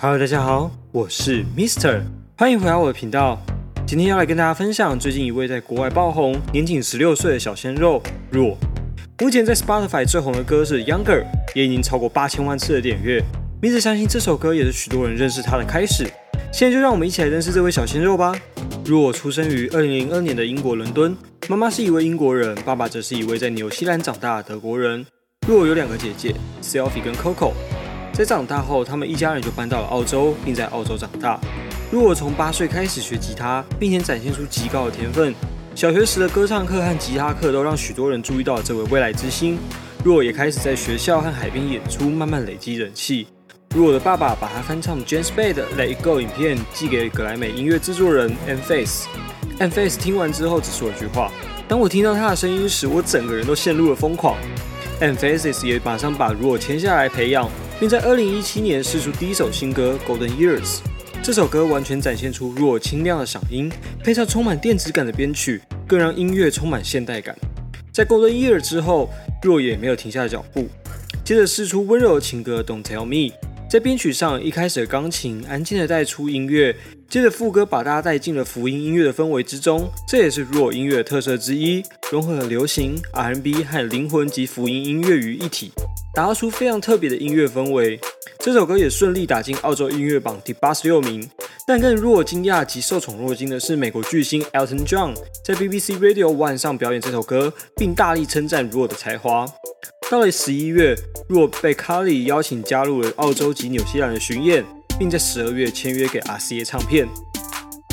Hello，大家好，我是 Mister，欢迎回到我的频道。今天要来跟大家分享最近一位在国外爆红、年仅十六岁的小鲜肉若。目前在 Spotify 最红的歌是 Younger，也已经超过八千万次的点阅。Mister 相信这首歌也是许多人认识他的开始。现在就让我们一起来认识这位小鲜肉吧。若出生于二零零二年的英国伦敦，妈妈是一位英国人，爸爸则是一位在纽西兰长大的德国人。若有两个姐姐，Selfie 跟 Coco。在长大后，他们一家人就搬到了澳洲，并在澳洲长大。若从八岁开始学吉他，并且展现出极高的天分。小学时的歌唱课和吉他课都让许多人注意到这位未来之星。若也开始在学校和海边演出，慢慢累积人气。若的爸爸把他翻唱 James Bay 的《Let It Go》影片寄给格莱美音乐制作人 a n Face。a n Face 听完之后只说了句话：“当我听到他的声音时，我整个人都陷入了疯狂。” a n Face 也马上把若签下来培养。并在二零一七年试出第一首新歌《Golden Years》。这首歌完全展现出若清亮的嗓音，配上充满电子感的编曲，更让音乐充满现代感。在《Golden Years》之后，若也没有停下脚步，接着试出温柔的情歌《Don't Tell Me》。在编曲上，一开始的钢琴安静的带出音乐，接着副歌把大家带进了福音音乐的氛围之中。这也是若音乐的特色之一，融合了流行、R&B 和灵魂及福音音乐于一体。打造出非常特别的音乐氛围，这首歌也顺利打进澳洲音乐榜第八十六名。但更让我惊讶及受宠若惊的是，美国巨星 Elton John 在 BBC Radio One 上表演这首歌，并大力称赞若的才华。到了十一月，若被 Carly 邀请加入了澳洲及纽西兰的巡演，并在十二月签约给 RCA 唱片。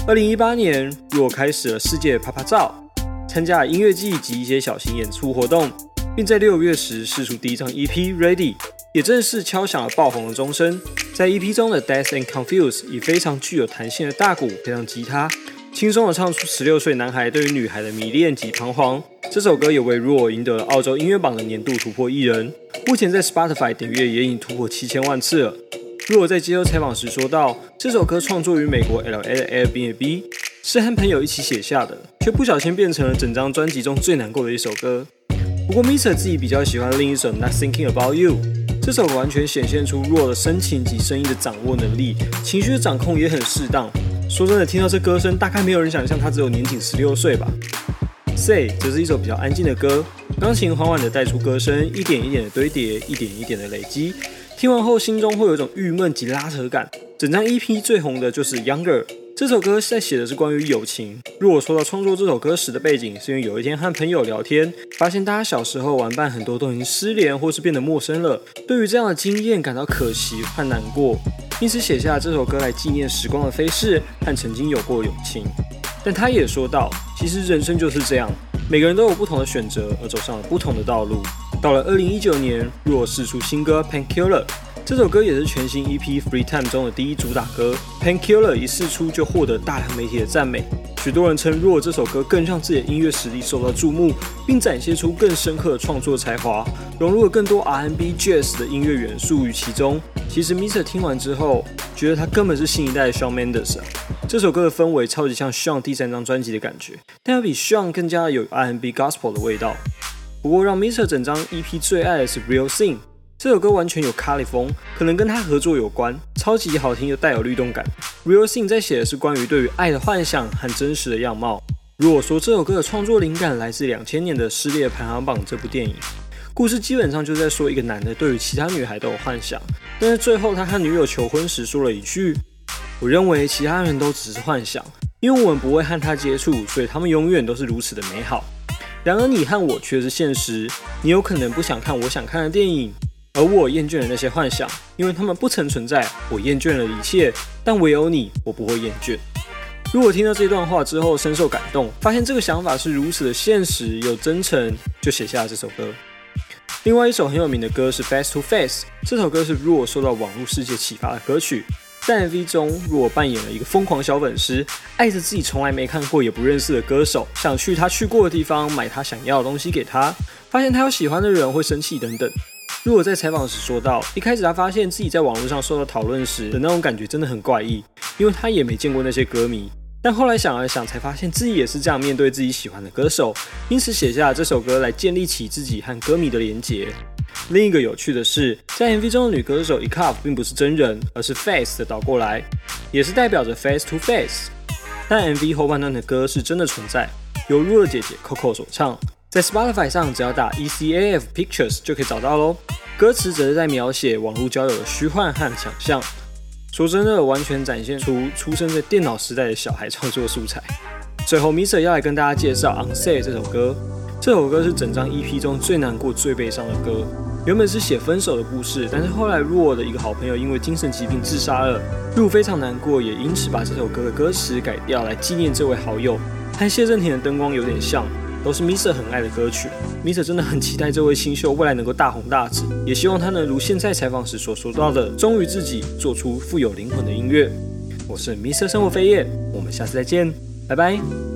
二零一八年，若开始了世界啪啪照，参加了音乐季及一些小型演出活动。并在六月时试出第一张 EP《Ready》，也正式敲响了爆红的钟声。在 EP 中的《Death and Confuse》以非常具有弹性的大鼓配上吉他，轻松的唱出十六岁男孩对于女孩的迷恋及彷徨。这首歌也为 Raw 赢得了澳洲音乐榜的年度突破艺人。目前在 Spotify 点阅也已突破七千万次了。Raw 在接受采访时说道：“这首歌创作于美国 LA 的 Airbnb，是和朋友一起写下的，却不小心变成了整张专辑中最难过的一首歌。”不过，Mister 自己比较喜欢另一首《Not Thinking About You》，这首完全显现出弱的深情及声音的掌握能力，情绪的掌控也很适当。说真的，听到这歌声，大概没有人想象他只有年仅十六岁吧。Say 则是一首比较安静的歌，钢琴缓缓的带出歌声，一点一点的堆叠，一点一点的累积。听完后，心中会有一种郁闷及拉扯感。整张 EP 最红的就是《Younger》。这首歌在写的是关于友情。如果说到创作这首歌时的背景，是因为有一天和朋友聊天，发现大家小时候玩伴很多都已经失联或是变得陌生了，对于这样的经验感到可惜和难过，因此写下这首歌来纪念时光的飞逝和曾经有过友情。但他也说到，其实人生就是这样，每个人都有不同的选择而走上了不同的道路。到了二零一九年，若释出新歌《Painkiller》。这首歌也是全新 EP《Free Time》中的第一主打歌，《Painkiller》一试出就获得大量媒体的赞美，许多人称若这首歌更让自己的音乐实力受到注目，并展现出更深刻的创作才华，融入了更多 R&B、Jazz 的音乐元素于其中。其实 Mr 听完之后，觉得他根本是新一代的 Shawn Mendes 啊！这首歌的氛围超级像 Shawn 第三张专辑的感觉，但要比 Shawn 更加有 R&B Gospel 的味道。不过让 Mr 整张 EP 最爱的是 Real Thing。这首歌完全有卡里风，可能跟他合作有关，超级好听又带有律动感。Real Thing 在写的是关于对于爱的幻想和真实的样貌。如果说这首歌的创作灵感来自两千年的《失恋排行榜》这部电影，故事基本上就在说一个男的对于其他女孩都有幻想，但是最后他和女友求婚时说了一句：“我认为其他人都只是幻想，因为我们不会和他接触，所以他们永远都是如此的美好。然而你和我却是现实，你有可能不想看我想看的电影。”而我厌倦了那些幻想，因为他们不曾存在。我厌倦了一切，但唯有你，我不会厌倦。如果听到这段话之后深受感动，发现这个想法是如此的现实又真诚，就写下了这首歌。另外一首很有名的歌是《Face to Face》，这首歌是若受到网络世界启发的歌曲。在 MV 中，若扮演了一个疯狂小粉丝，爱着自己从来没看过也不认识的歌手，想去他去过的地方买他想要的东西给他，发现他有喜欢的人会生气等等。如果在采访时说到，一开始他发现自己在网络上受到讨论时的那种感觉真的很怪异，因为他也没见过那些歌迷。但后来想了想，才发现自己也是这样面对自己喜欢的歌手，因此写下了这首歌来建立起自己和歌迷的连结。另一个有趣的是，在 MV 中的女歌手 e c a f 并不是真人，而是 Face 的倒过来，也是代表着 Face to Face。但 MV 后半段的歌是真的存在，由 r 的姐姐 Coco 所唱，在 Spotify 上只要打 ECAF Pictures 就可以找到喽。歌词则是在描写网络交友的虚幻和想象。说真的，完全展现出出生在电脑时代的小孩创作素材。最后，Mr 要来跟大家介绍《On Say》这首歌。这首歌是整张 EP 中最难过、最悲伤的歌。原本是写分手的故事，但是后来 Ru 的一个好朋友因为精神疾病自杀了，Ru 非常难过，也因此把这首歌的歌词改掉来纪念这位好友。和谢震廷的灯光有点像，都是 Mr 很爱的歌曲。Mr 真的很期待这位新秀未来能够大红大紫，也希望他能如现在采访时所说到的，忠于自己，做出富有灵魂的音乐。我是 Mr 生活飞叶，我们下次再见，拜拜。